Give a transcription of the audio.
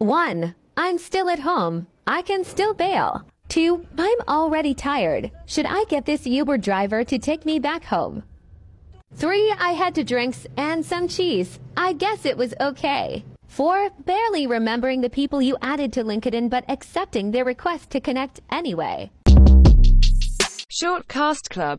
1. I'm still at home. I can still bail. 2. I'm already tired. Should I get this Uber driver to take me back home? 3. I had two drinks and some cheese. I guess it was okay. 4. Barely remembering the people you added to LinkedIn but accepting their request to connect anyway. Short Cast Club